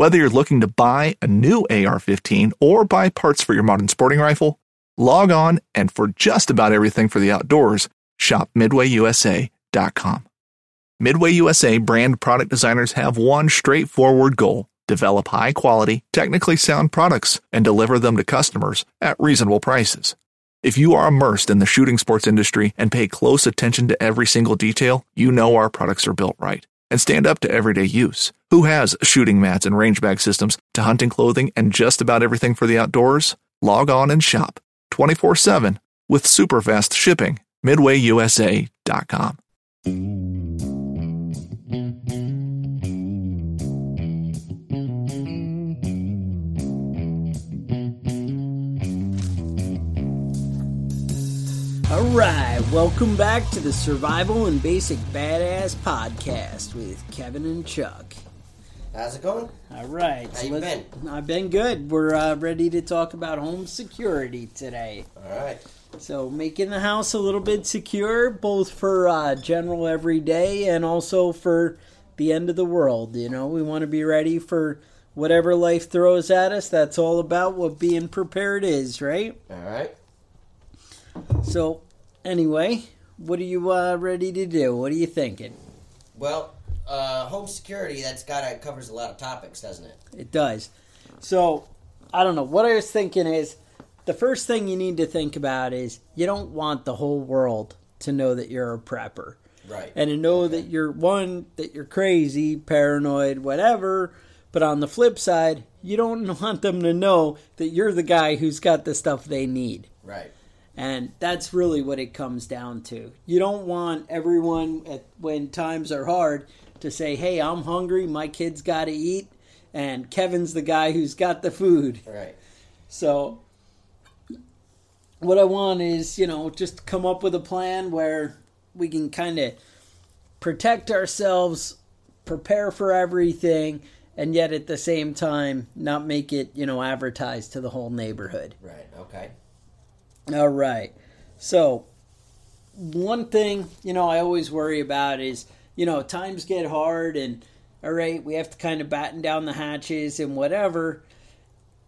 Whether you're looking to buy a new AR 15 or buy parts for your modern sporting rifle, log on and for just about everything for the outdoors, shop MidwayUSA.com. Midway USA brand product designers have one straightforward goal develop high quality, technically sound products and deliver them to customers at reasonable prices. If you are immersed in the shooting sports industry and pay close attention to every single detail, you know our products are built right and stand up to everyday use. Who has shooting mats and range bag systems to hunting clothing and just about everything for the outdoors? Log on and shop 24 7 with super fast shipping. MidwayUSA.com. All right, welcome back to the Survival and Basic Badass podcast with Kevin and Chuck. How's it going? All right, How you let's- been? I've been good. We're uh, ready to talk about home security today. All right. So, making the house a little bit secure, both for uh, general everyday and also for the end of the world. You know, we want to be ready for whatever life throws at us. That's all about what being prepared is, right? All right. So, anyway, what are you uh, ready to do? What are you thinking? Well, uh, home security, that's got to covers a lot of topics, doesn't it? It does. So, I don't know. What I was thinking is the first thing you need to think about is you don't want the whole world to know that you're a prepper. Right. And to know that you're one, that you're crazy, paranoid, whatever. But on the flip side, you don't want them to know that you're the guy who's got the stuff they need. Right. And that's really what it comes down to. You don't want everyone at, when times are hard to say, "Hey, I'm hungry. My kids got to eat," and Kevin's the guy who's got the food. Right. So, what I want is, you know, just come up with a plan where we can kind of protect ourselves, prepare for everything, and yet at the same time not make it, you know, advertised to the whole neighborhood. Right. Okay. All right. So, one thing, you know, I always worry about is, you know, times get hard and, all right, we have to kind of batten down the hatches and whatever.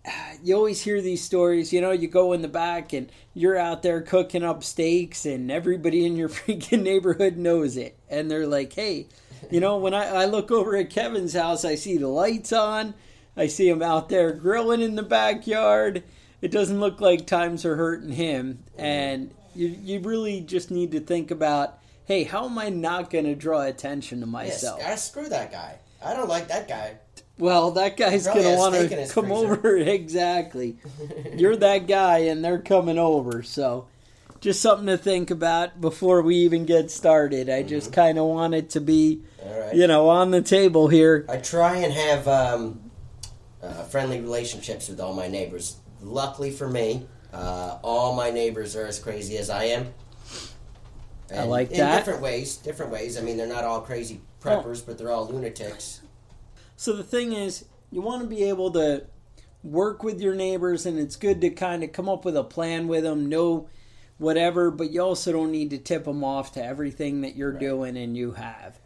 You always hear these stories, you know, you go in the back and you're out there cooking up steaks and everybody in your freaking neighborhood knows it. And they're like, hey, you know, when I, I look over at Kevin's house, I see the lights on. I see him out there grilling in the backyard. It doesn't look like times are hurting him. And you, you really just need to think about hey, how am I not going to draw attention to Yes. myself? I screw that guy. I don't like that guy. Well, that guy's going to want to come freezer. over. exactly. You're that guy, and they're coming over. So, just something to think about before we even get started. I just kind of want it to be, right. you know, on the table here. I try and have um, uh, friendly relationships with all my neighbors. Luckily for me, uh, all my neighbors are as crazy as I am. I like in that. different ways. Different ways. I mean, they're not all crazy preppers, but they're all lunatics. So the thing is, you want to be able to work with your neighbors, and it's good to kind of come up with a plan with them, know whatever, but you also don't need to tip them off to everything that you're doing and you have.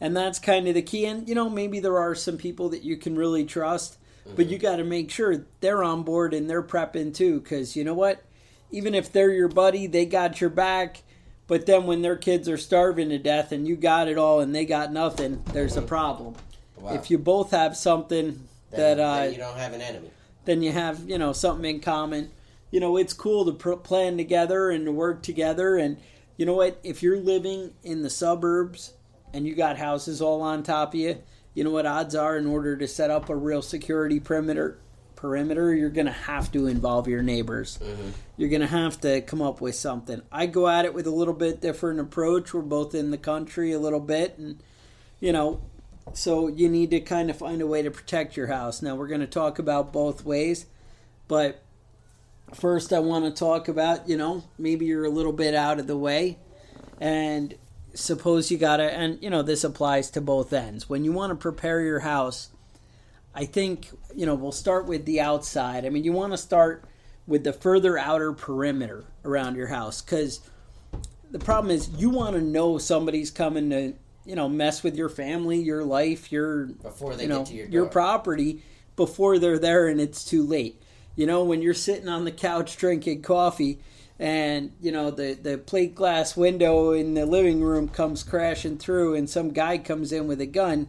And that's kind of the key. And, you know, maybe there are some people that you can really trust, but you got to make sure they're on board and they're prepping too, because you know what? Even if they're your buddy, they got your back. But then when their kids are starving to death and you got it all and they got nothing, there's a problem. Wow. If you both have something then, that uh, then you don't have an enemy. then you have you know something in common you know it's cool to pr- plan together and to work together and you know what if you're living in the suburbs and you got houses all on top of you you know what odds are in order to set up a real security perimeter perimeter you're going to have to involve your neighbors. Mm-hmm. You're going to have to come up with something. I go at it with a little bit different approach. We're both in the country a little bit and you know so you need to kind of find a way to protect your house. Now we're going to talk about both ways, but first I want to talk about, you know, maybe you're a little bit out of the way and suppose you got to and you know this applies to both ends. When you want to prepare your house, I think, you know, we'll start with the outside. I mean, you want to start with the further outer perimeter around your house cuz the problem is you want to know somebody's coming to you know mess with your family your life your Before they you get know to your your property before they're there and it's too late you know when you're sitting on the couch drinking coffee and you know the the plate glass window in the living room comes crashing through and some guy comes in with a gun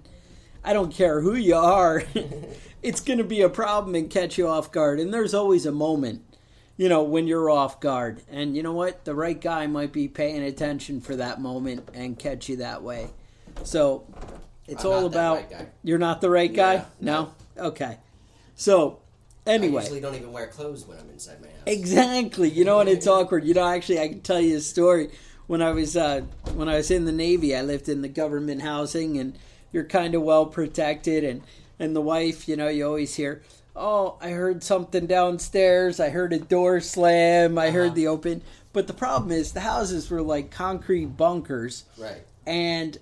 i don't care who you are it's going to be a problem and catch you off guard and there's always a moment you know, when you're off guard. And you know what? The right guy might be paying attention for that moment and catch you that way. So it's I'm all about right you're not the right guy? No, no. Okay. So I anyway. usually don't even wear clothes when I'm inside my house. Exactly. You know, and it's awkward. You know, actually, I can tell you a story. When I was uh, when I was in the Navy, I lived in the government housing, and you're kind of well protected. And and the wife, you know, you always hear, "Oh, I heard something downstairs. I heard a door slam. I Uh-huh. heard the open." But the problem is, the houses were like concrete bunkers Right. and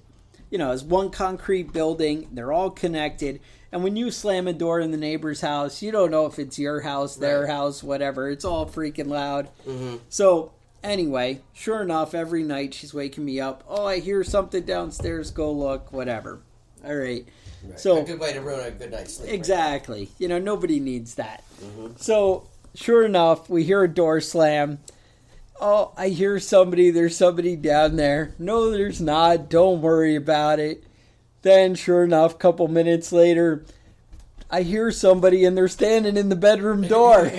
you know it's one concrete building they're all connected and when you slam a door in the neighbor's house you don't know if it's your house their Right. house whatever it's all freaking loud Mm-hmm. so anyway sure enough every night she's waking me up oh i hear something downstairs go look whatever all right right. so a good way to ruin a good night's sleep. right? Exactly. You know, nobody needs that. Mm-hmm. So, sure enough, we hear a door slam. Oh, I hear somebody. There's somebody down there. No, there's not. Don't worry about it. Then, sure enough, a couple minutes later, I hear somebody and they're standing in the bedroom door.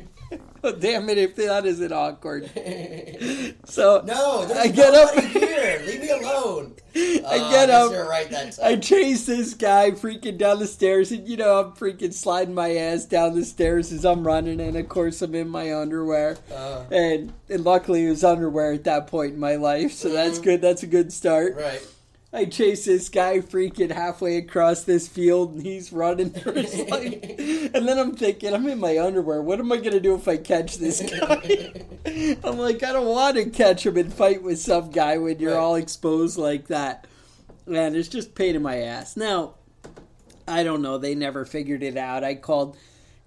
oh, damn it, if that isn't awkward. So, No, I get up. here. Leave me alone. I get up. Right that I chase this guy freaking down the stairs, and you know I'm freaking sliding my ass down the stairs as I'm running, and of course I'm in my underwear, Uh, and and luckily it was underwear at that point in my life, so that's good. That's a good start. right. I chase this guy freaking halfway across this field, and he's running for his life. And then I'm thinking, I'm in my underwear. What am I gonna do if I catch this guy? I'm like, I don't want to catch him and fight with some guy when you're Right. all exposed like that. Man, it's just pain in my ass. Now, I don't know. They never figured it out. I called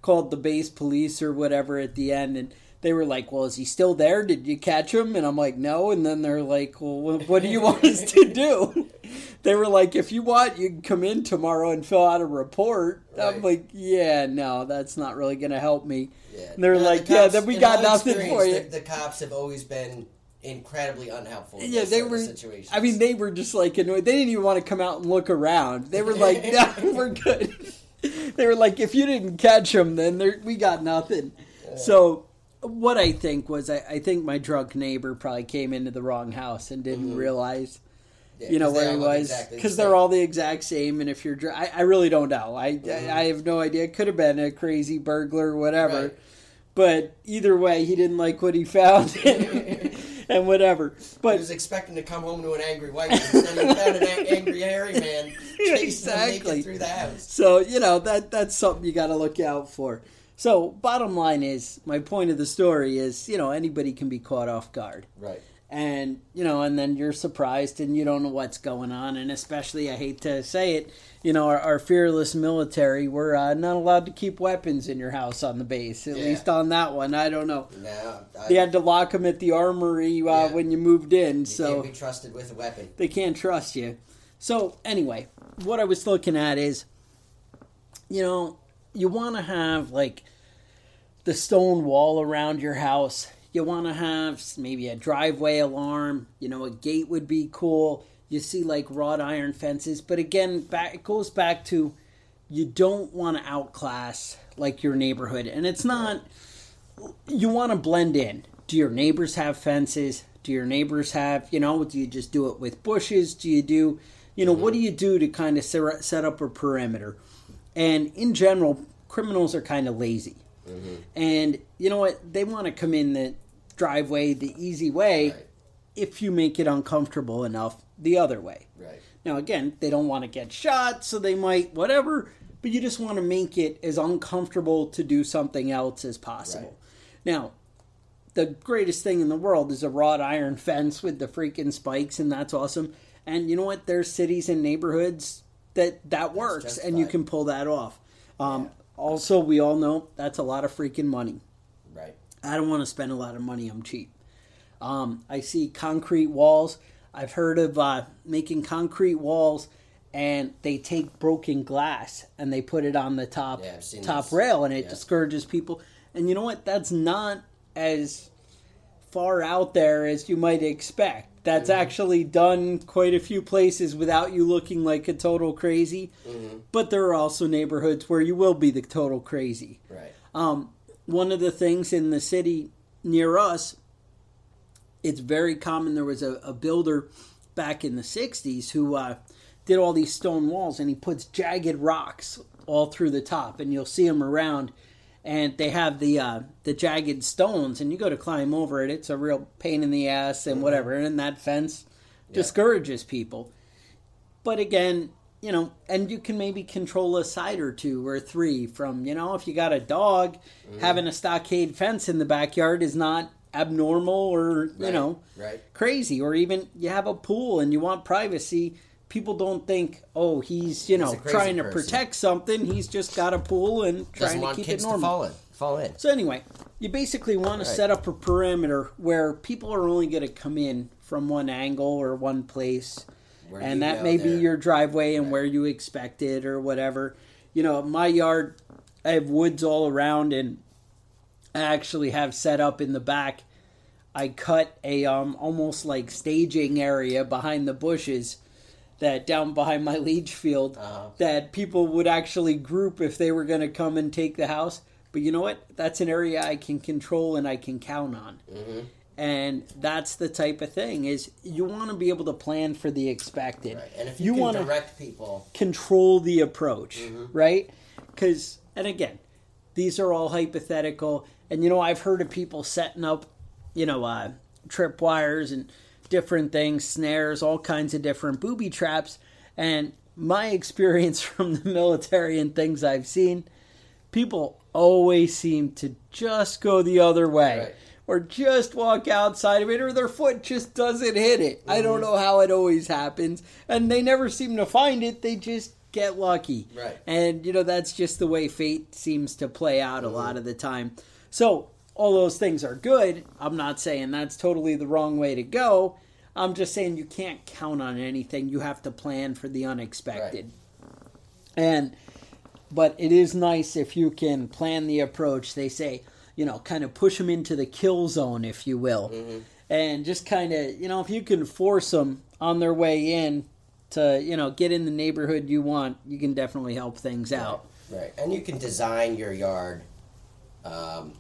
called the base police or whatever at the end, and they were like, "Well, is he still there? Did you catch him?" And I'm like, "No." And then they're like, "Well, what, do you want us to do?" They were like, "If you want, you can come in tomorrow and fill out a report." I'm like, "Yeah, no, that's not really going to help me." Yeah. And they're No, the like, "Yeah, cops- then we got nothing for you." The, the cops have always been incredibly unhelpful. In Yeah, they were. Situations. I mean, they were just like annoyed. They didn't even want to come out and look around. They were like, "No, we're good." They were like, "If you didn't catch him, then we got nothing." So, what I think was, I, I think my drunk neighbor probably came into the wrong house and didn't mm-hmm. realize, Yeah, you know, where he was exactly because they're all the exact same. And if you're, dr- I, I really don't know. I, I, mm-hmm. I have no idea. It could have been a crazy burglar, or whatever. Right. But either way, he didn't like what he found, and, and whatever. He But was expecting to come home to an angry wife. And instead, he found an angry hairy man chasing him Exactly. through the house. So you know that that's something you got to look out for. So bottom line is, my point of the story is, you know, anybody can be caught off guard, Right. and you know, and then you're surprised and you don't know what's going on. And especially, I hate to say it, you know, our, our fearless military, we're uh, not allowed to keep weapons in your house on the base. At Yeah. least on that one, I don't know. No, I, They had to lock them at the armory uh, Yeah. when you moved in, you so can't be trusted with a weapon. they can't trust you. So anyway, what I was looking at is, you know, you want to have like the stone wall around your house. You want to have maybe a driveway alarm. You know, a gate would be cool. You see like wrought iron fences, but again, back it goes back to you don't want to outclass like your neighborhood, and it's not. You want to blend in. Do your neighbors have fences? Do your neighbors have, you know, do you just do it with bushes? Do you do, you know, what do you do to kind of set set up a perimeter? And in general, criminals are kind of lazy. Mm-hmm. And you know what? They want to come in the driveway the easy way Right. if you make it uncomfortable enough the other way. Right. Now, again, they don't want to get shot, so they might whatever, but you just want to make it as uncomfortable to do something else as possible. Now, the greatest thing in the world is a wrought iron fence with the freaking spikes, and that's awesome. And you know what? There's cities and neighborhoods that that works, and you can pull that off. Um, Also, we all know that's a lot of freaking money. Right. I don't want to spend a lot of money. I'm cheap. Um, I see concrete walls. I've heard of uh, making concrete walls, and they take broken glass and they put it on the top Yeah, top rail, and it Yeah. discourages people. And you know what? That's not as far out there as you might expect. That's Mm-hmm. actually done quite a few places without you looking like a total crazy. Mm-hmm. But there are also neighborhoods where you will be the total crazy Right. um, one of the things in the city near us, it's very common. There was a, a builder back in the 60s who uh, did all these stone walls and he puts jagged rocks all through the top, and you'll see them around. And they have the uh, the jagged stones, and you go to climb over it. It's a real pain in the ass and whatever. And that fence discourages people. But again, you know, and you can maybe control a side or two or three from, you know, if you got a dog, having a stockade fence in the backyard is not abnormal or, you Right, know, right. crazy. Or even you have a pool and you want privacy. People don't think, oh, he's, you know, crazy trying to person. protect something. He's just got a pool and trying to keep kids it to normal. fall in. Fall in. So anyway, you basically want to set up a perimeter where people are only going to come in from one angle or one place, Where and that may be your driveway and where you expect it or whatever. You know, my yard, I have woods all around, and I actually have set up in the back. I cut a um almost like staging area behind the bushes that down behind my leach field Uh-huh. that people would actually group if they were going to come and take the house. But you know what? That's an area I can control and I can count on. Mm-hmm. And that's the type of thing is you want to be able to plan for the expected. Right. And if you, can want to direct people, control the approach, Mm-hmm. right? Because, and again, these are all hypothetical. And, you know, I've heard of people setting up, you know, uh, trip wires and different things, snares, all kinds of different booby traps. And my experience from the military and things I've seen, people always seem to just go the other way. Right. Or just walk outside of it, or their foot just doesn't hit it. I Mm-hmm. don't know how it always happens. And they never seem to find it, they just get lucky. Right. And, you know, that's just the way fate seems to play out Mm-hmm. a lot of the time. So, all those things are good. I'm not saying that's totally the wrong way to go. I'm just saying you can't count on anything. You have to plan for the unexpected. And but it is nice if you can plan the approach. They say, you know, kind of push them into the kill zone, if you will, and just kind of, you know, if you can force them on their way in to, you know, get in the neighborhood you want, you can definitely help things out. right? And you can design your yard. Um,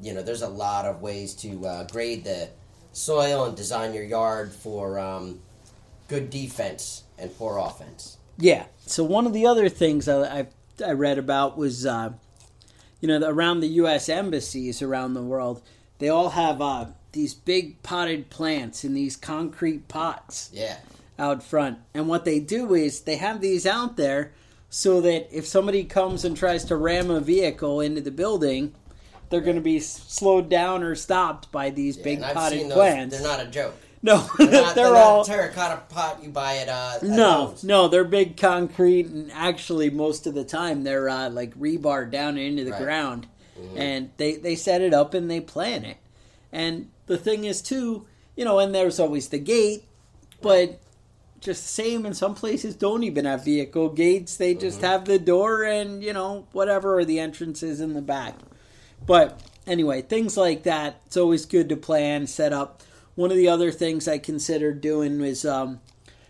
you know, there's a lot of ways to uh, grade the soil and design your yard for um, good defense and poor offense. Yeah. So one of the other things I I, I read about was, uh, you know, around the U.S. embassies around the world, they all have uh, these big potted plants in these concrete pots. Yeah. out front. And what they do is they have these out there so that if somebody comes and tries to ram a vehicle into the building, they're going to be slowed down or stopped by these big And I've potted seen those. plants. They're not a joke. no, They're they're, they're all not terracotta pot you buy at uh, no, no, they're big concrete, and actually, most of the time, they're uh, like rebar down into the Right. ground, and they they set it up and they plant it. And the thing is, too, you know, and there's always the gate, but just the same in some places don't even have vehicle gates. They just have the door and you know whatever, or the entrances in the back. But anyway, things like that. It's always good to plan, set up. One of the other things I considered doing was, um,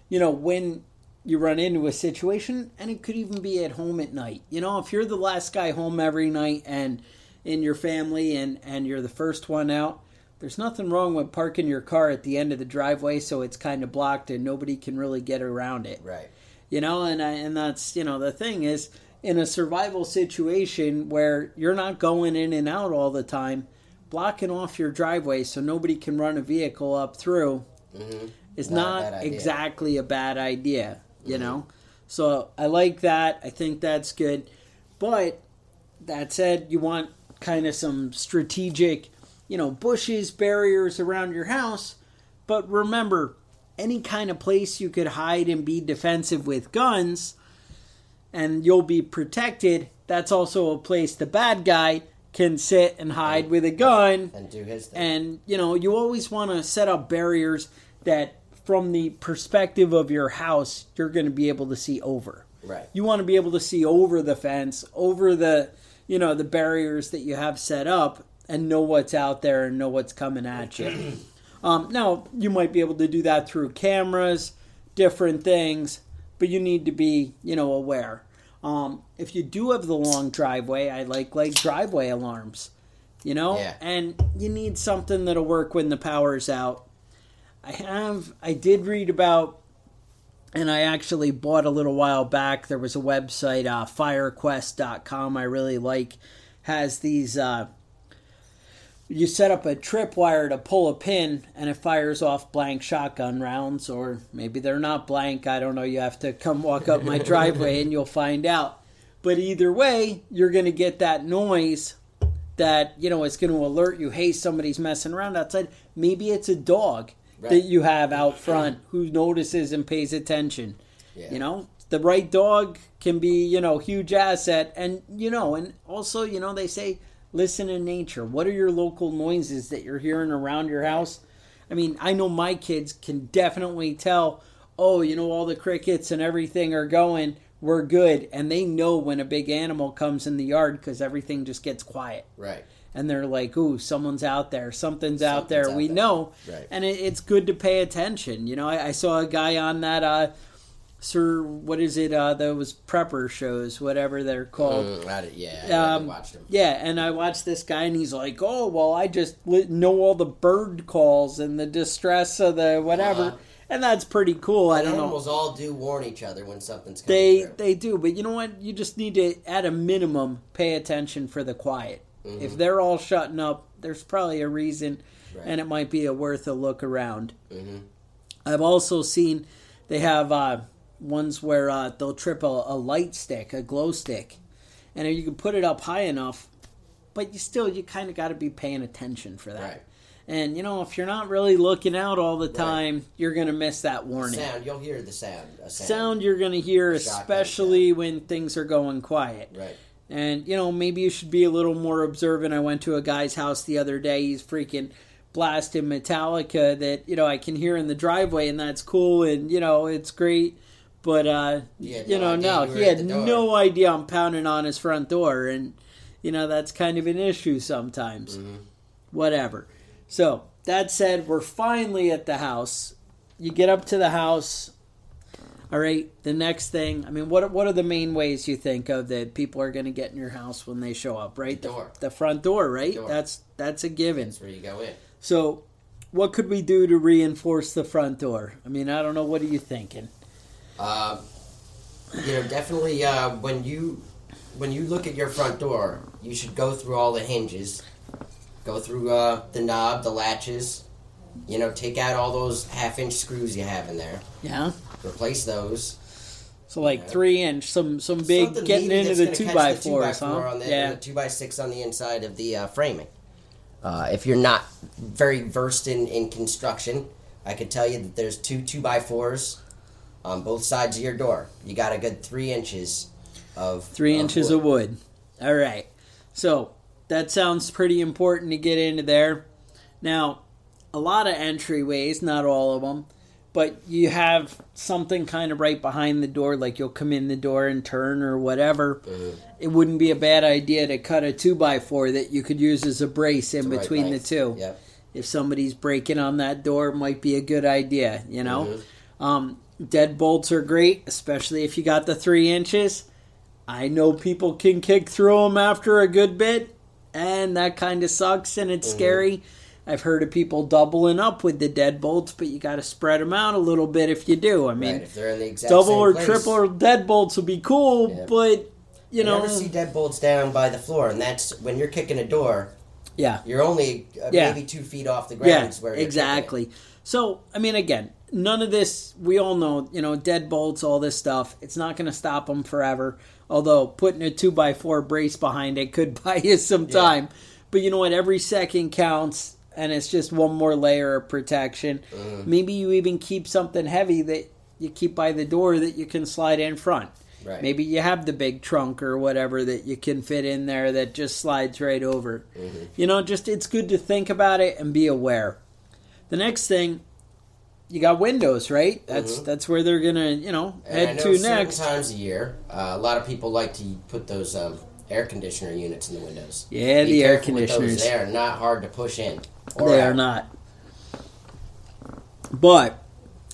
you know, when you run into a situation, and it could even be at home at night. You know, if you're the last guy home every night and in your family and, and you're the first one out, there's nothing wrong with parking your car at the end of the driveway so it's kind of blocked and nobody can really get around it Right. you know and I, and that's you know the thing is in a survival situation where you're not going in and out all the time blocking off your driveway so nobody can run a vehicle up through Mm-hmm. is Not not, idea. exactly a bad idea you know? So i like that. I think that's good. But that said you want kind of some strategic you know bushes barriers around your house. But remember any kind of place you could hide and be defensive with guns and you'll be protected that's also a place the bad guy can sit and hide with a gun And do his thing. and you know you always want to set up barriers that from the perspective of your house you're going to be able to see over right. you want to be able to see over the fence over the you know the barriers that you have set up and know what's out there and know what's coming at you um, now you might be able to do that through cameras different things but you need to be you know aware um, if you do have the long driveway i like like driveway alarms you know Yeah. and you need something that'll work when the power's out i have i did read about and I actually bought a little while back. There was a website, uh, firequest.com, I really like, has these. Uh, you set up a tripwire to pull a pin and it fires off blank shotgun rounds, or maybe they're not blank. I don't know. You have to come walk up my driveway and you'll find out. But either way, you're going to get that noise that, you know, it's going to alert you hey, somebody's messing around outside. Maybe it's a dog Right. that you have out front who notices and pays attention. Yeah. You know, the right dog can be, you know, huge asset and you know, and also, you know, they say listen to nature. What are your local noises that you're hearing around your house? I mean, I know my kids can definitely tell, oh, you know, all the crickets and everything are going, we're good, and they know when a big animal comes in the yard cuz everything just gets quiet Right. and they're like, "Ooh, someone's out there. Something's, out there. out we there." know." Right. And it, it's good to pay attention. You know, I, I saw a guy on that uh, Sir, what is it? Uh, those prepper shows, whatever they're called. Mm, I yeah, I Um, watched him. yeah, and I watched this guy, and he's like, "Oh, well, I just know all the bird calls and the distress of the whatever," Uh-huh. and that's pretty cool. I don't know. Animals all do warn each other when something's coming They through. they do, but you know what? You just need to, at a minimum, pay attention for the quiet. If they're all shutting up, there's probably a reason, Right. and it might be a worth a look around. Mhm. I've also seen they have uh, ones where uh, they'll trip a, a light stick, a glow stick, and you can put it up high enough, but you still you kind of got to be paying attention for that. Right. And you know, if you're not really looking out all the time, you're gonna miss that warning Sound, you'll hear the sound. A sound. sound you're going to hear, especially when things are going quiet. Right. And, you know, maybe you should be a little more observant. I went to a guy's house the other day. He's freaking blasting Metallica that, you know, I can hear in the driveway, and that's cool, and, you know, it's great. But, uh, you no know, no, he had no idea I'm pounding on his front door. And, you know, that's kind of an issue sometimes. Mm-hmm. Whatever. So, that said, we're finally at the house. You get up to the house. All right. The next thing, I mean, what what are the main ways you think of that people are going to get in your house when they show up? Right, The door. the, front door, right? Door. That's that's a given. That's where you go in. So, what could we do to reinforce the front door? I mean, I don't know. What are you thinking? Uh, you know, definitely uh, when you when you look at your front door, you should go through all the hinges, go through uh, the knob, the latches. You know, take out all those half-inch screws you have in there. Yeah. Replace those. So like three inch, some some big Something getting into the two by the two by fours, four huh? On the, yeah. the two by six on the inside of the uh, framing. Uh, if you're not very versed in, in construction, I could tell you that there's two two by fours on both sides of your door. You got a good three inches of Three inches of wood. All right. So that sounds pretty important to get into there. Now, a lot of entryways, not all of them, but you have something kind of right behind the door, like you'll come in the door and turn or whatever. Mm-hmm. It wouldn't be a bad idea to cut a two by four that you could use as a brace in Right between the two. Yep. If somebody's breaking on that door, it might be a good idea, you know? Mm-hmm. Um, dead bolts are great, especially if you got the three inches. I know people can kick through them after a good bit, and that kind of sucks and Mm-hmm. it's scary. I've heard of people doubling up with the dead bolts, but you got to spread them out a little bit if you do. I mean, Right, if they're in the exact double or place. triple or dead bolts would be cool, Yeah. but you You know, never see deadbolts down by the floor, and that's when you're kicking a door. Yeah, You're only uh, Yeah. maybe two feet off the ground. yeah, is where you're kicking exactly. So, I mean, again, none of this. We all know, you know, dead bolts, all this stuff. It's not going to stop them forever. Although putting a two by four brace behind it could buy you some Yeah. time. But you know what? Every second counts, and it's just one more layer of protection. Mm-hmm. Maybe you even keep something heavy that you keep by the door that you can slide in front. Right. Maybe you have the big trunk or whatever that you can fit in there that just slides right over. Mm-hmm. You know, just it's good to think about it and be aware. The next thing, you got windows, right? That's that's where they're gonna, you know, Mm-hmm. Head know to next. times a year, uh, a lot of people like to put those um, air conditioner units in the windows. Yeah, Be the air conditioners. They are not hard to push in. Or They out. are not. But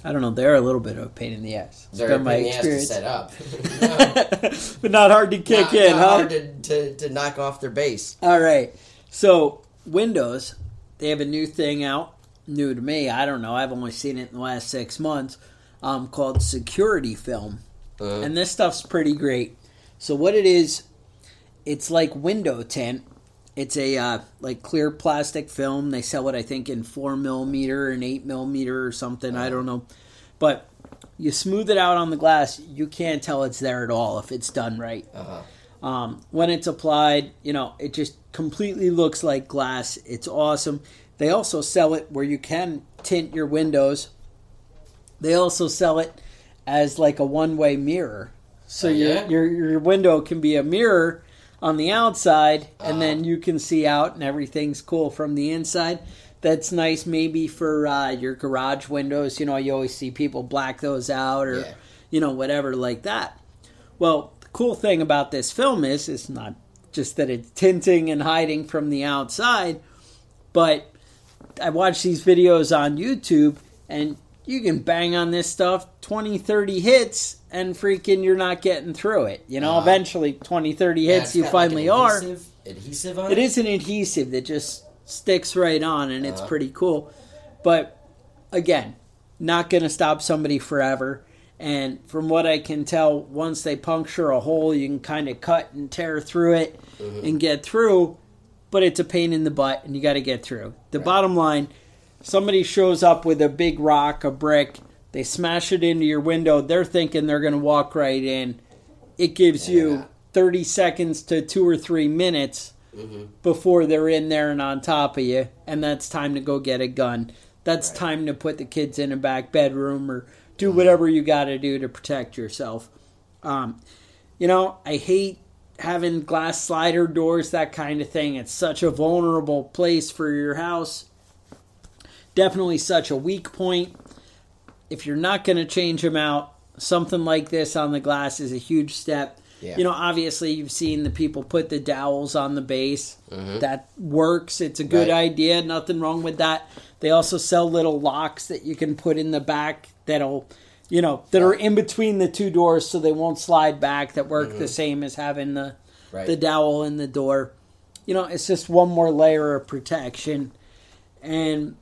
I don't know, they're a little bit of a pain in the ass. It's They're a my pain in the ass to experience. set up. But not hard to kick not, in, not huh? hard to, to, to knock off their base. All right. So Windows, they have a new thing out. New to me. I don't know. I've only seen it in the last six months. Um, called Security Film, Uh, and this stuff's pretty great. So what it is, it's like window tint. It's a uh, like clear plastic film. They sell it, I think, in four millimeter and eight millimeter or something. I don't know, but you smooth it out on the glass. You can't tell it's there at all if it's done right. uh-huh. Um, when it's applied, you know, it just completely looks like glass. It's awesome. They also sell it where you can tint your windows. They also sell it as like a one-way mirror. So Oh, your your your window can be a mirror on the outside and then you can see out and everything's cool from the inside. That's nice maybe for uh, your garage windows. You know, you always see people black those out or Yeah. you know whatever like that. Well, the cool thing about this film is it's not just that it's tinting and hiding from the outside, but I watch these videos on YouTube and you can bang on this stuff 20, 30 hits and freaking you're not getting through it. You know, Uh, eventually 20, 30 Yeah, hits you like, finally an are. adhesive, It it? is an adhesive that just sticks right on, and it's Uh-huh. pretty cool. But again, not going to stop somebody forever. And from what I can tell, once they puncture a hole, you can kind of cut and tear through it Mm-hmm. and get through. But it's a pain in the butt, and you got to get through. The Right. bottom line somebody shows up with a big rock, a brick, they smash it into your window, they're thinking they're going to walk right in. It gives Yeah. you 30 seconds to two or three minutes Mm-hmm. before they're in there and on top of you, and that's time to go get a gun. That's Right. time to put the kids in a back bedroom or do whatever you got to do to protect yourself. Um, you know, I hate having glass slider doors, that kind of thing. It's such a vulnerable place for your house. Definitely such a weak point. If you're not going to change them out, something like this on the glass is a huge step. Yeah. You know, obviously, you've seen the people put the dowels on the base. That works. It's a good Mm-hmm. Right. idea. Nothing wrong with that. They also sell little locks that you can put in the back that'll, you know, that are in between the two doors so they won't slide back. That work the same as having the Mm-hmm. Right. the dowel in the door. You know, it's just one more layer of protection. And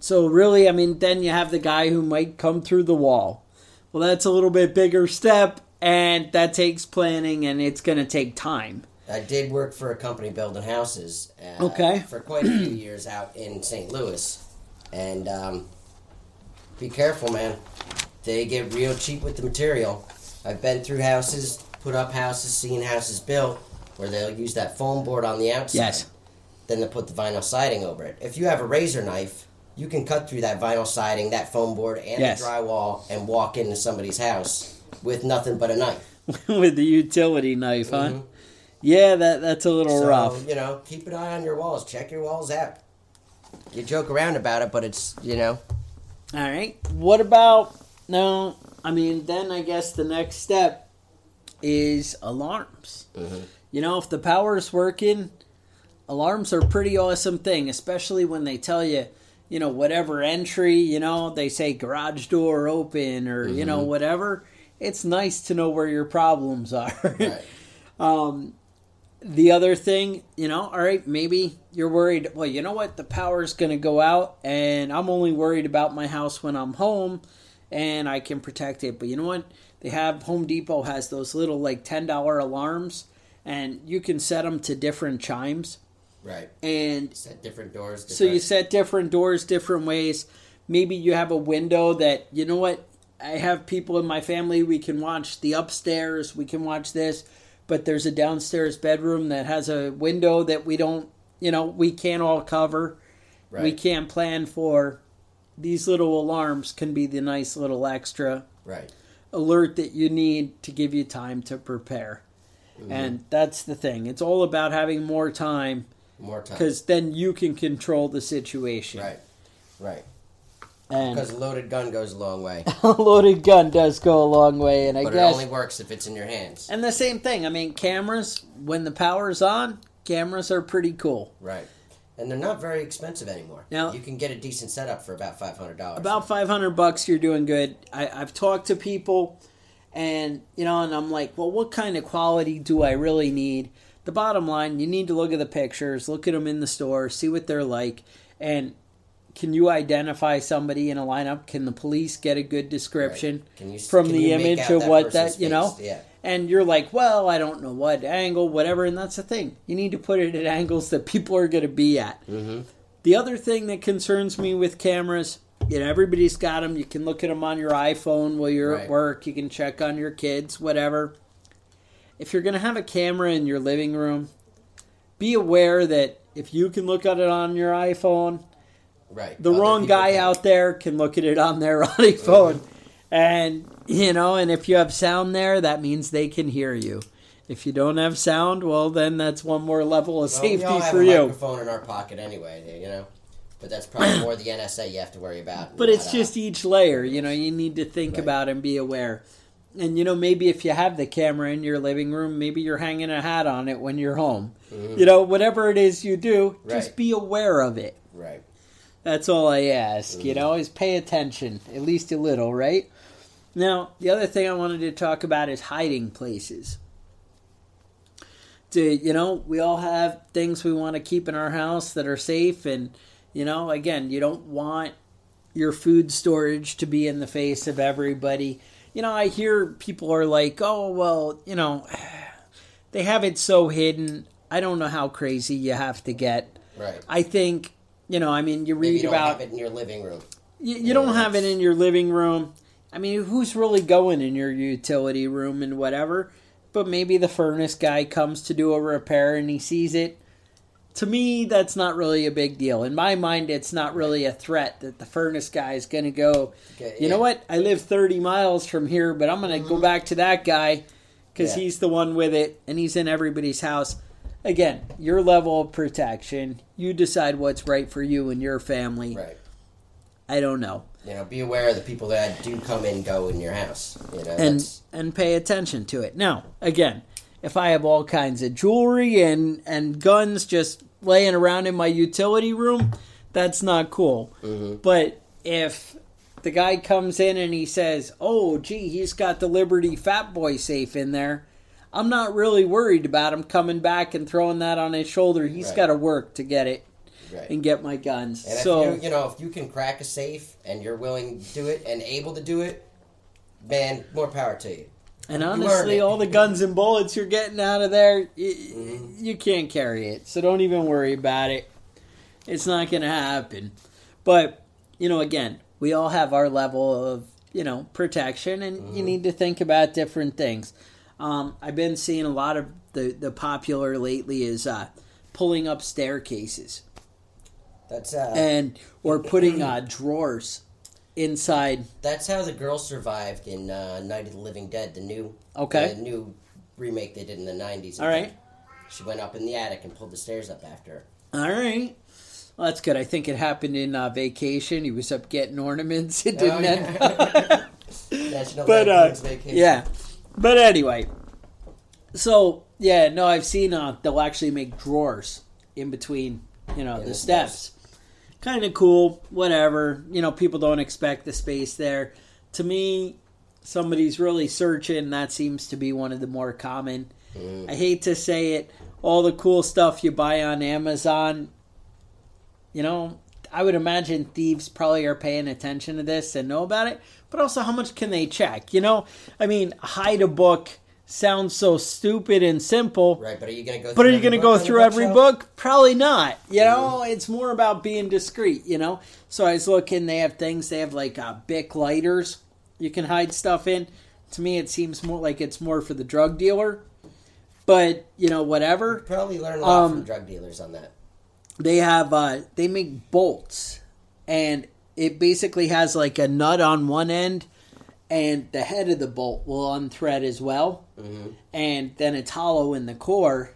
so, really, I mean, then you have the guy who might come through the wall. Well, that's a little bit bigger step, and that takes planning, and it's going to take time. I did work for a company building houses. Uh, Okay. For quite a few years out in St. Louis, and um, be careful, man. They get real cheap with the material. I've been through houses, put up houses, seen houses built where they'll use that foam board on the outside. Yes. Then they'll put the vinyl siding over it. If you have a razor knife, you can cut through that vinyl siding, that foam board, and Yes. the drywall and walk into somebody's house with nothing but a knife. with the utility knife, huh? Mhm. Yeah, that that's a little So, rough. you know, keep an eye on your walls. Check your walls out. You joke around about it, but it's, you know, All right. What about no? I mean, then I guess the next step is alarms. Mhm. You know, if the power's working, alarms are a pretty awesome thing, especially when they tell you, you know, whatever entry, you know, they say garage door open or, you know, whatever. It's nice to know where your problems are. right. Um, the other thing, you know, all right, maybe you're worried. Well, you know what? The power's going to go out, and I'm only worried about my house when I'm home, and I can protect it. But you know what? They have Home Depot has those little like ten dollar alarms, and you can set them to different chimes, right. and Set different doors. Different, so you set different doors different ways. Maybe you have a window that you know what I have people in my family. We can watch the upstairs. We can watch this, but there's a downstairs bedroom that has a window that we don't. You know, we can't all cover. right. We can't plan for. These little alarms can be the nice little extra Right. alert that you need to give you time to prepare. Mm-hmm. And that's the thing. It's all about having more time More time. because then you can control the situation. Right. Right. And Because a loaded gun goes a long way. a loaded gun does go a long way, and I But it guess. only works if it's in your hands. and the same thing. I mean, cameras when the power's on, cameras are pretty cool. Right. And they're not very expensive anymore. Now- you can get a decent setup for about five hundred dollars. About five hundred bucks, you're doing good. I, I've talked to people, and you know, and I'm like, well, what kind of quality do I really need? The bottom line, you need to look at the pictures, look at them in the store, see what they're like, and can you identify somebody in a lineup? Can the police get a good description Can you from the image of what that you know? Yeah. and you're like, well, I don't know what angle, whatever, and that's the thing. You need to put it at angles that people are going to be at. Mm-hmm. The other thing that concerns me with cameras, you know, everybody's got them. You can look at them on your iPhone while you're at work. You can check on your kids, whatever. If you're going to have a camera in your living room, be aware that if you can look at it on your iPhone, Right. the Other wrong guy can- out there can look at it on their iPhone. And, you know, and if you have sound there, that means they can hear you. If you don't have sound, well, then that's one more level of Well, we safety all have for a you. microphone in our pocket anyway, you know. But that's probably more the NSA you have to worry about. But it's just us. each layer, you know, you need to think Right. about and be aware. And, you know, maybe if you have the camera in your living room, maybe you're hanging a hat on it when you're home. You know, whatever it is you do, just Mm-hmm. Be aware of it. right. That's all I ask, you know, is pay attention, at least a little, right? Now, the other thing I wanted to talk about is hiding places. To, you know, we all have things we want to keep in our house that are safe, and, you know, again, you don't want your food storage to be in the face of everybody. You know, I hear people are like, oh, well, you know, they have it so hidden. I don't know how crazy you have to get. Right. I think, you know, I mean, you read you don't about have it in your living room. you, you don't have it in your living room. I mean, who's really going in your utility room and whatever? But maybe the furnace guy comes to do a repair and he sees it. To me, that's not really a big deal. In my mind, it's not really a threat that the furnace guy is going to go, Okay, you know what? I live 30 miles from here, but I'm going to go mm-hmm. back to that guy because Yeah. he's the one with it and he's in everybody's house. Again, your level of protection, you decide what's right for you and your family. Right. I don't know. You know, be aware of the people that do come and go in your house. You know, and that's, and pay attention to it. Now, again, if I have all kinds of jewelry and and guns just laying around in my utility room, that's not cool. Mm-hmm. But if the guy comes in and he says, "Oh, gee, he's got the Liberty Fatboy safe in there," I'm not really worried about him coming back and throwing that on his shoulder. He's Right. got to work to get it right. and get my guns. And so if you, you know, if you can crack a safe and you're willing to do it and able to do it, man, more power to you. And honestly, all the guns and bullets you're getting out of there, you, Mm-hmm. you can't carry it. So don't even worry about it. It's not going to happen. But, you know, again, we all have our level of, you know protection, and you need to think about different things. Um, I've been seeing a lot of the the popular lately is uh, pulling up staircases That's uh, and or putting uh, drawers inside. that's how the girl survived in uh, Night of the Living Dead, the new Okay. the new remake they did in the nineties. All right. She went up in the attic and pulled the stairs up after her. All right. Well, that's good. I think it happened in uh, vacation. He was up getting ornaments. It didn't Oh, end. National but uh, Lampoon's Vacation. yeah. But anyway, so yeah, no, I've seen uh, they'll actually make drawers in between, you know, the the steps. Kind of cool. Whatever. You know, people don't expect the space there. To me, somebody's really searching. That seems to be one of the more common. Mm. I hate to say it. All the cool stuff you buy on Amazon, you know, I would imagine thieves probably are paying attention to this and know about it. But also, how much can they check? You know, I mean, hide a book sounds so stupid and simple. Right, but are you going to go? But are through you going to every go book through every bookshelf? book? Probably not. You know, it's more about being discreet. You know, so I was looking. They have things. They have like uh, Bic lighters. You can hide stuff in. To me, it seems more like it's more for the drug dealer. But you know, whatever. Probably learn a lot Um, from drug dealers on that. They have. uh They make bolts, and it basically has like a nut on one end, and the head of the bolt will unthread as well, Mm-hmm. and then it's hollow in the core.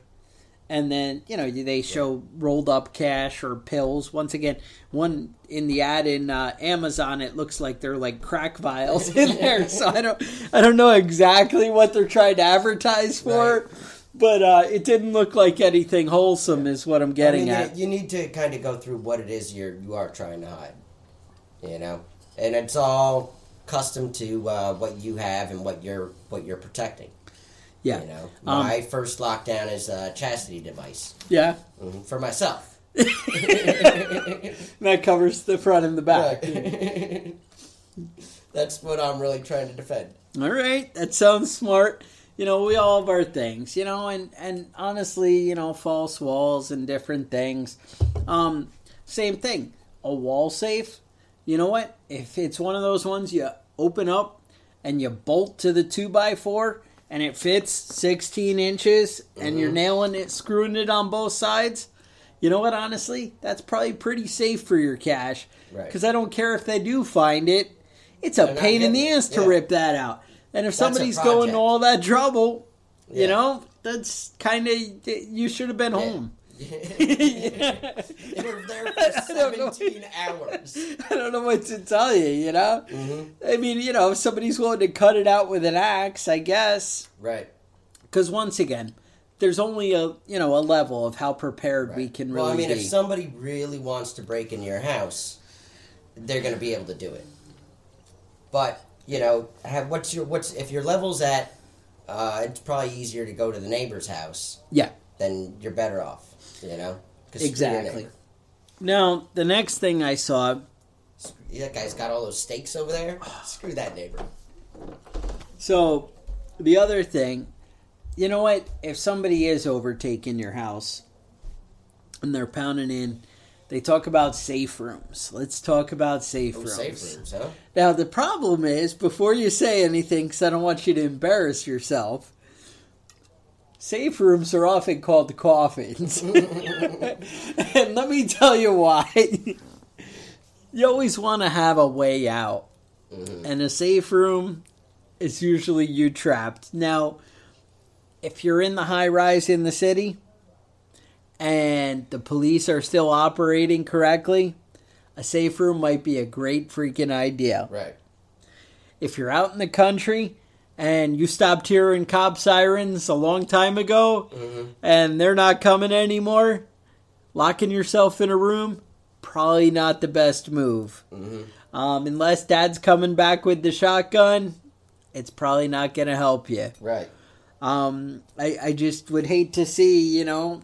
And then you know they show rolled up cash or pills. Once again, one in the ad in uh, Amazon, it looks like they're like crack vials in there. So I don't, I don't know exactly what they're trying to advertise for, Right. but uh, it didn't look like anything wholesome. Is what I'm I getting mean, at. you, you need to kind of go through what it is you're you are trying to hide, you know, and it's all custom to uh, what you have and what you're what you're protecting. Yeah, You know, Um, my first lockdown is a chastity device yeah. mhm, for myself. That covers the front and the back. That's what I'm really trying to defend. All right, that sounds smart. You know, we all have our things, you know, and and honestly, you know, false walls and different things. Um, same thing. A wall safe. You know what? If it's one of those ones you open up and you bolt to the two by four and it fits 16 inches and you're nailing it, screwing it on both sides. You know what? Honestly, that's probably pretty safe for your cash. Right. Because I don't care if they do find it. It's a They're pain in the ass to Yeah. rip that out. And if a somebody's going to all that trouble, you know, that's kind of you should have been home. You were there for I don't know. 17 hours. I don't know what to tell you. You know, Mm-hmm. I mean, you know, if somebody's willing to cut it out with an axe, I guess. Right. Because once again, there's only a you know a level of how prepared we can really well, I mean, be. if somebody really wants to break in your house, they're going to be able to do it. But you know, have, what's your what's if your level's at? Uh, it's probably easier to go to the neighbor's house. yeah, Then you're better off. You know, 'Cause screw your exactly. Now the next thing I saw That guy's got all those stakes over there. Screw that neighbor. So, the other thing, you know what? If somebody is overtaking your house and they're pounding in, they talk about safe rooms. Let's talk about safe Oh, rooms. safe rooms, huh? Now, the problem is, before you say anything, because I don't want you to embarrass yourself, safe rooms are often called coffins. and let me tell you why. you always want to have a way out. Mm-hmm. And a safe room is usually you trapped. Now, if you're in the high rise in the city and the police are still operating correctly, a safe room might be a great freaking idea. Right. If you're out in the country and you stopped hearing cop sirens a long time ago and they're not coming anymore, locking yourself in a room, probably not the best move. Um, unless dad's coming back with the shotgun, it's probably not going to help you. Right. Um, I, I just would hate to see, you know,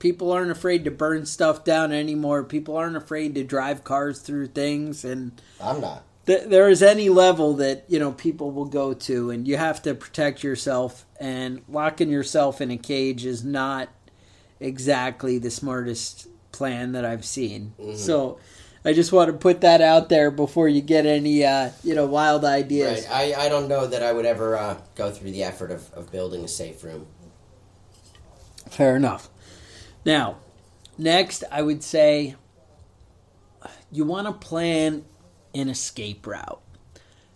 people aren't afraid to burn stuff down anymore. People aren't afraid to drive cars through things. And I'm not. Th- there is any level that, you know, people will go to. And you have to protect yourself. And locking yourself in a cage is not exactly the smartest plan that I've seen. So I just want to put that out there before you get any, uh, you know, wild ideas. Right. I, I don't know that I would ever uh, go through the effort of, of building a safe room. Fair enough. Now, next, I would say you want to plan an escape route.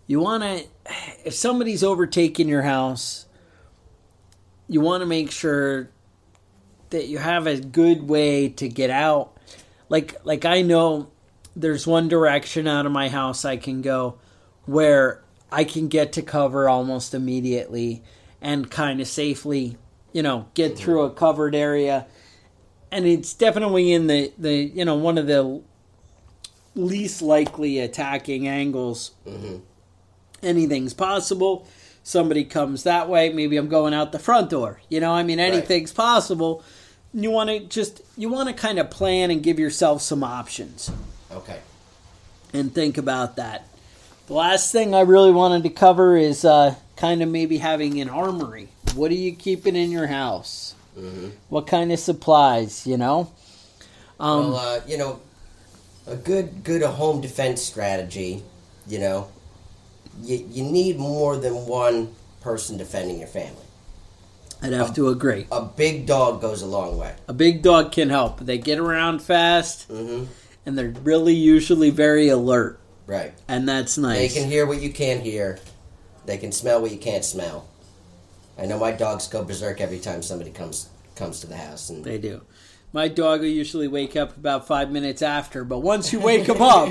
You want to, if somebody's overtaking your house, you want to make sure that you have a good way to get out. Like, like I know there's one direction out of my house I can go where I can get to cover almost immediately and kind of safely, you know, get through a covered area. And it's definitely in the, the you know, one of the least likely attacking angles. Mm-hmm. Anything's possible. Somebody comes that way, maybe I'm going out the front door. You know, I mean, anything's possible. You want to just, you want to kind of plan and give yourself some options Okay. and think about that. The last thing I really wanted to cover is uh, kind of maybe having an armory. What are you keeping in your house? Mm-hmm. What kind of supplies? You know. Um, well, uh, you know, a good good home defense strategy. You know, you you need more than one person defending your family. I'd have to agree. A big dog goes a long way. A big dog can help. They get around fast, Mm-hmm. and they're really usually very alert, Right. and that's nice. They can hear what you can't hear. They can smell what you can't smell. I know my dogs go berserk every time somebody comes comes to the house, and They do. My dog will usually wake up about five minutes after, but once you wake him up,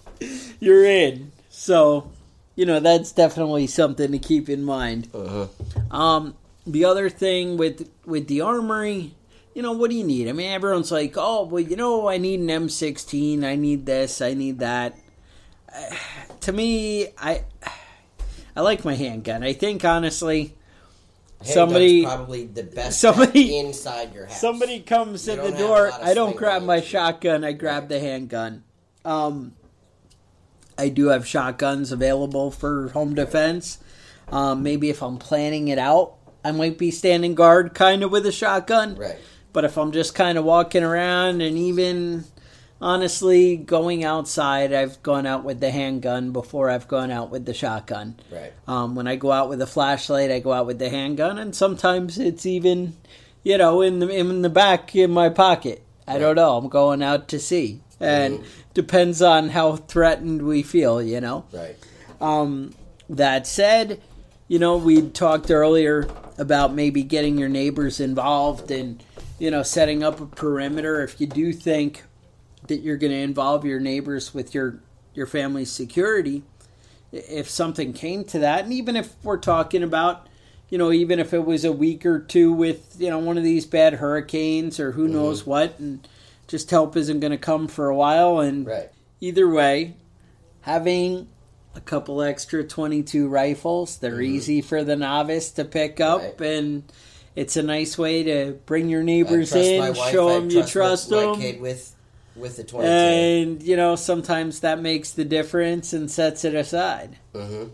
you're in. So, you know, that's definitely something to keep in mind. uh-huh. Um, the other thing with with the armory, you know, what do you need? I mean, everyone's like, oh, well, you know, I need an M16, I need this, I need that. Uh, to me, I I like my handgun. I think honestly, Somebody- probably the best somebody- inside your house. somebody comes You in the don't have a door, I don't grab my range. shotgun, I grab the handgun. Um, I do have shotguns available for home defense. Um, maybe if I'm planning it out, I might be standing guard kind of with a shotgun. right. But if I'm just kind of walking around and even honestly going outside, I've gone out with the handgun before I've gone out with the shotgun. Right. Um, when I go out with a flashlight, I go out with the handgun, and sometimes it's even, you know, in the in the back in my pocket. I don't know. I'm going out to see, and depends on how threatened we feel. You know. Right. Um, that said, you know, we talked earlier about maybe getting your neighbors involved and, you know, setting up a perimeter. If you do think that you're going to involve your neighbors with your your family's security, if something came to that, and even if we're talking about, you know, even if it was a week or two with, you know, one of these bad hurricanes or who mm-hmm. knows what, and just help isn't going to come for a while, and Right. either way, having a couple extra 22 rifles, they're mm-hmm. easy for the novice to pick up, Right. and it's a nice way to bring your neighbors in, wife, show them you trust them. With with the twenty two. And you know, sometimes that makes the difference and sets it aside. hmm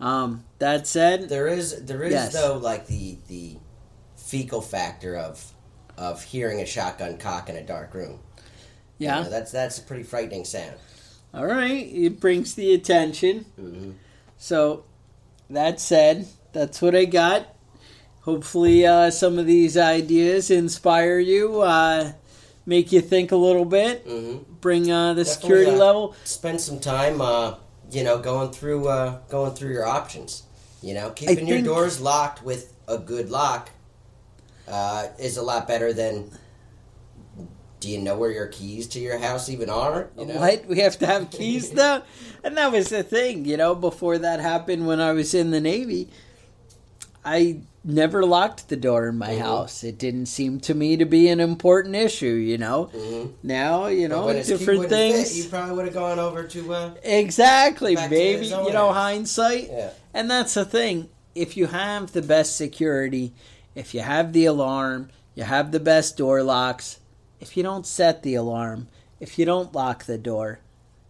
Um, that said, There is there is Yes. though like the the fecal factor of of hearing a shotgun cock in a dark room. You yeah, know, that's that's a pretty frightening sound. all right, it brings the attention. hmm So, that said, that's what I got. Hopefully, uh, some of these ideas inspire you, uh, make you think a little bit, hmm bring uh, the Definitely, security uh, level. Spend some time, uh, you know, going through uh, going through your options. You know, keeping your doors locked with a good lock uh, is a lot better than. Do you know where your keys to your house even are? You know? What? We have to have keys now? And that was the thing, you know, before that happened when I was in the Navy, I never locked the door in my Mhm. house. It didn't seem to me to be an important issue, you know. Mhm. Now, you know, different fit, things. you probably would have gone over to. Uh, Exactly, maybe, you know, hindsight. yeah. And that's the thing. If you have the best security, if you have the alarm, you have the best door locks, if you don't set the alarm, if you don't lock the door,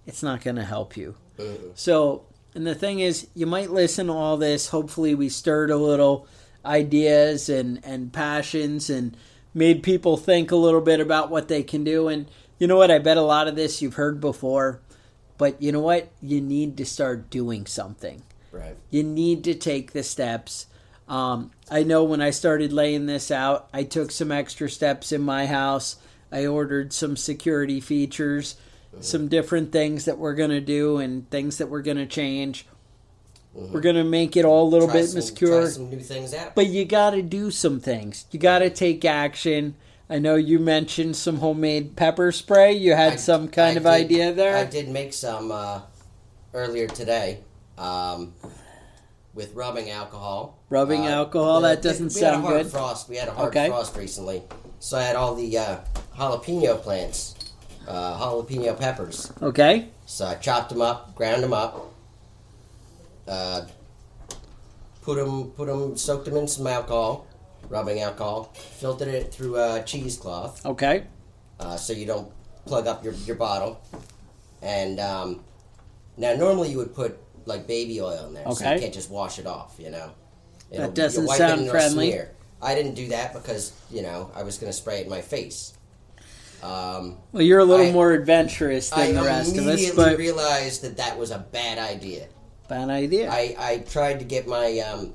it's not going to help you. Mhm. So, and the thing is, you might listen to all this. Hopefully, we stirred a little ideas and, and passions and made people think a little bit about what they can do. And you know what? I bet a lot of this you've heard before, but you know what? You need to start doing something. Right. You need to take the steps. Um, I know when I started laying this out, I took some extra steps in my house. I ordered some security features, some different things that we're going to do, and things that we're going to change. We're going to make it all a little Try bit. Try some new things out. But you got to do some things. You got to take action. I know you mentioned some homemade pepper spray. You had I- some kind I of did- idea there. I did make some uh, earlier today um, with rubbing alcohol. Rubbing Uh, alcohol? That doesn't sound good. we had a hard good. Frost. We had a hard Okay. frost recently, so I had all the uh, jalapeno plants, uh, jalapeno peppers. Okay. So I chopped them up, ground them up, uh, put them, put them, soaked them in some alcohol, rubbing alcohol, filtered it through a cheesecloth Okay. uh, so you don't plug up your, your bottle. And um, now, normally you would put like baby oil in there, so Okay. you can't just wash it off. You know, That you'll doesn't wipe it sound and it'll friendly. smear. I didn't do that because you know I was going to spray it in my face. Um, Well, you're a little I- more adventurous I than the rest of us, immediately but realized that that was a bad idea. bad idea. I, I tried to get my um,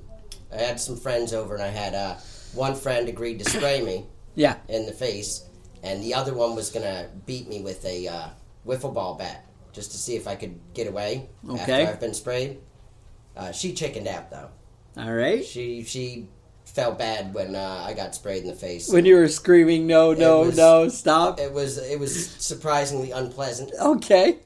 I had some friends over and I had uh, one friend agreed to spray me yeah. in the face, and the other one was gonna beat me with a uh, wiffle ball bat just to see if I could get away Okay. after I've been sprayed. Uh, she chickened out though. All right. She she felt bad when uh, I got sprayed in the face. When you were screaming, no, no, was- no, stop. it was it was surprisingly unpleasant. Okay.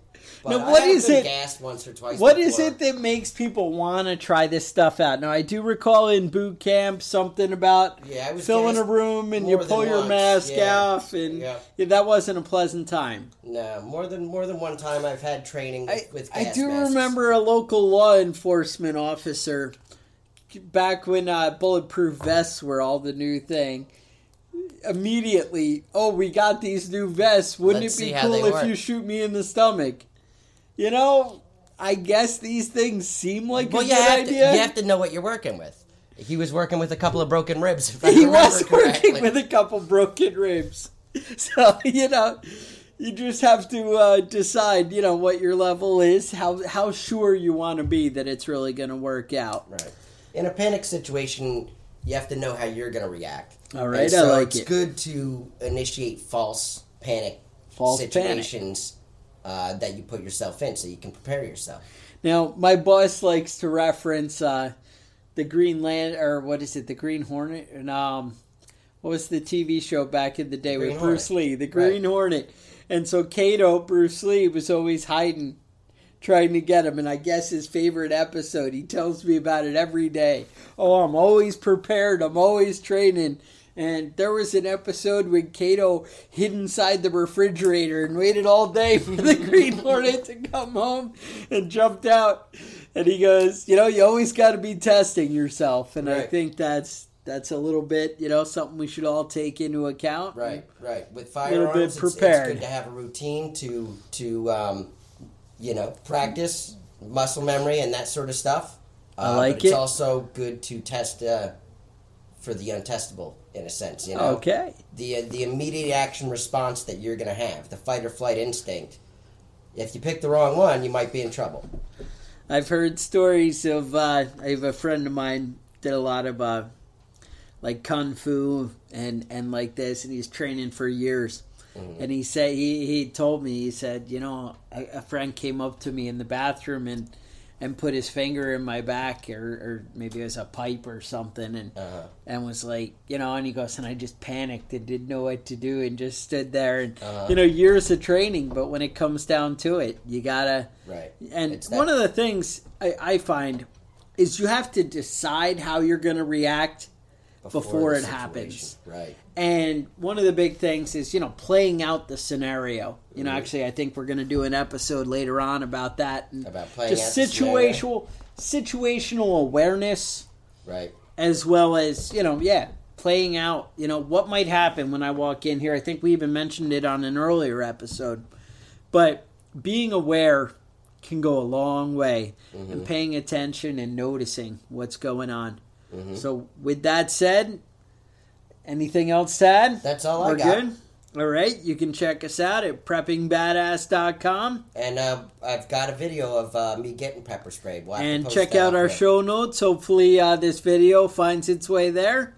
But now, what is it? Gassed once or twice. What is before. it that makes people want to try this stuff out? Now, I do recall in boot camp something about Yeah, I was filling a room and you pull your once. mask Yeah. off, and Yeah. yeah, that wasn't a pleasant time. No, more than more than one time I've had training with, I, with I do masks. remember a local law enforcement officer back when uh, bulletproof vests were all the new thing. Immediately, oh, we got these new vests. Wouldn't Let's it be cool if work." you shoot me in the stomach? You know, I guess these things seem like Well, a you good have, to, idea. you have to know what you're working with. He was working with a couple of broken ribs. If I he was correctly. working with a couple broken ribs. So, you know, you just have to uh, decide, you know, what your level is, how how sure you want to be that it's really going to work out. Right. In a panic situation, you have to know how you're going to react. All right, so I like it's it. good to initiate false panic False panic. situations uh, that you put yourself in, so you can prepare yourself. Now, my boss likes to reference uh, the Green Land, or what is it, the Green Hornet? And, um, what was the TV show back in the day Green with Bruce Hornet. Lee? The Green Hornet. And so Kato, Bruce Lee, was always hiding, trying to get him. And I guess his favorite episode, he tells me about it every day. Oh, I'm always prepared. I'm always training. And there was an episode when Kato hid inside the refrigerator and waited all day for the Green Hornet to come home and jumped out. And he goes, you know, you always got to be testing yourself. And I think that's that's a little bit, you know, something we should all take into account. Right, right. With Little firearms, bit it's- It's, prepared. good to have a routine to to um, you know practice muscle memory and that sort of stuff. Uh, I like but it. It's also good to test uh, for the untestable in a sense. You know, Okay. the uh, the immediate action response that you're going to have, the fight or flight instinct. If you pick the wrong one, you might be in trouble. I've heard stories of. Uh, I have a friend of mine did a lot of uh, like kung fu and and like this, and he's training for years. And he said he he told me he said you know a, a friend came up to me in the bathroom and and put his finger in my back or, or maybe it was a pipe or something and Uh-huh. and was like you know and he goes and I just panicked and didn't know what to do and just stood there and Uh-huh. you know years of training but when it comes down to it you gotta Right. and It's that- one of the things I, I find is you have to decide how you're going to react before the it situation. happens. Right. And one of the big things is, you know, playing out the scenario. You know, Mhm. actually, I think we're going to do an episode later on about that. And About playing just situational, situational awareness, Right. as well as, you know, yeah, playing out, you know, what might happen when I walk in here. I think we even mentioned it on an earlier episode. But being aware can go a long way Mm-hmm. and paying attention and noticing what's going on. Mhm. So, with that said, anything else to add? That's all I We're got. good? All right, you can check us out at preppingbadass.com And uh, I've got a video of uh, me getting pepper sprayed. We'll and check out our there. show notes. Hopefully, uh, this video finds its way there.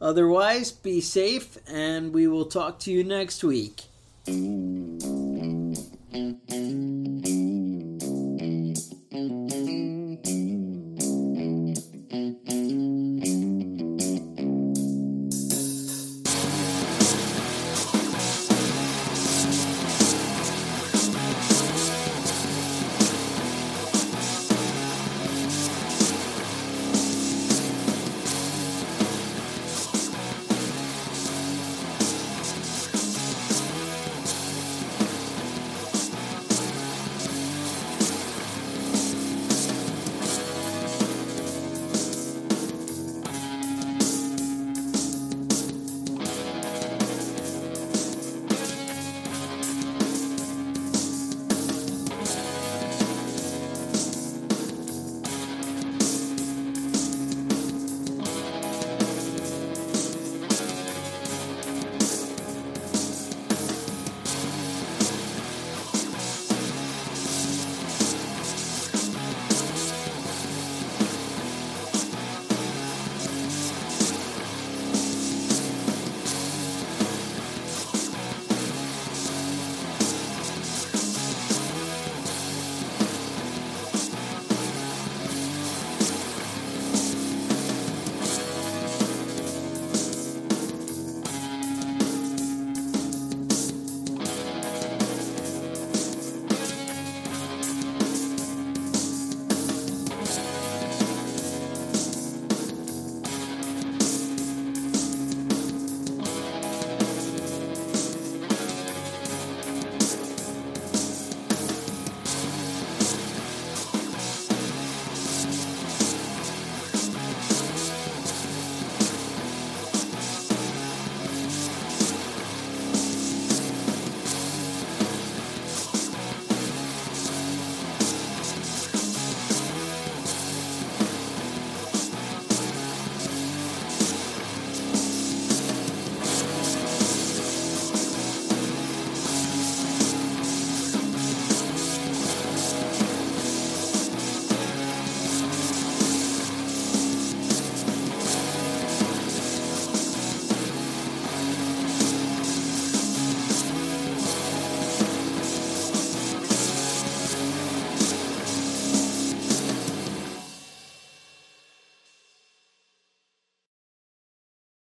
Otherwise, be safe, and we will talk to you next week. Ooh.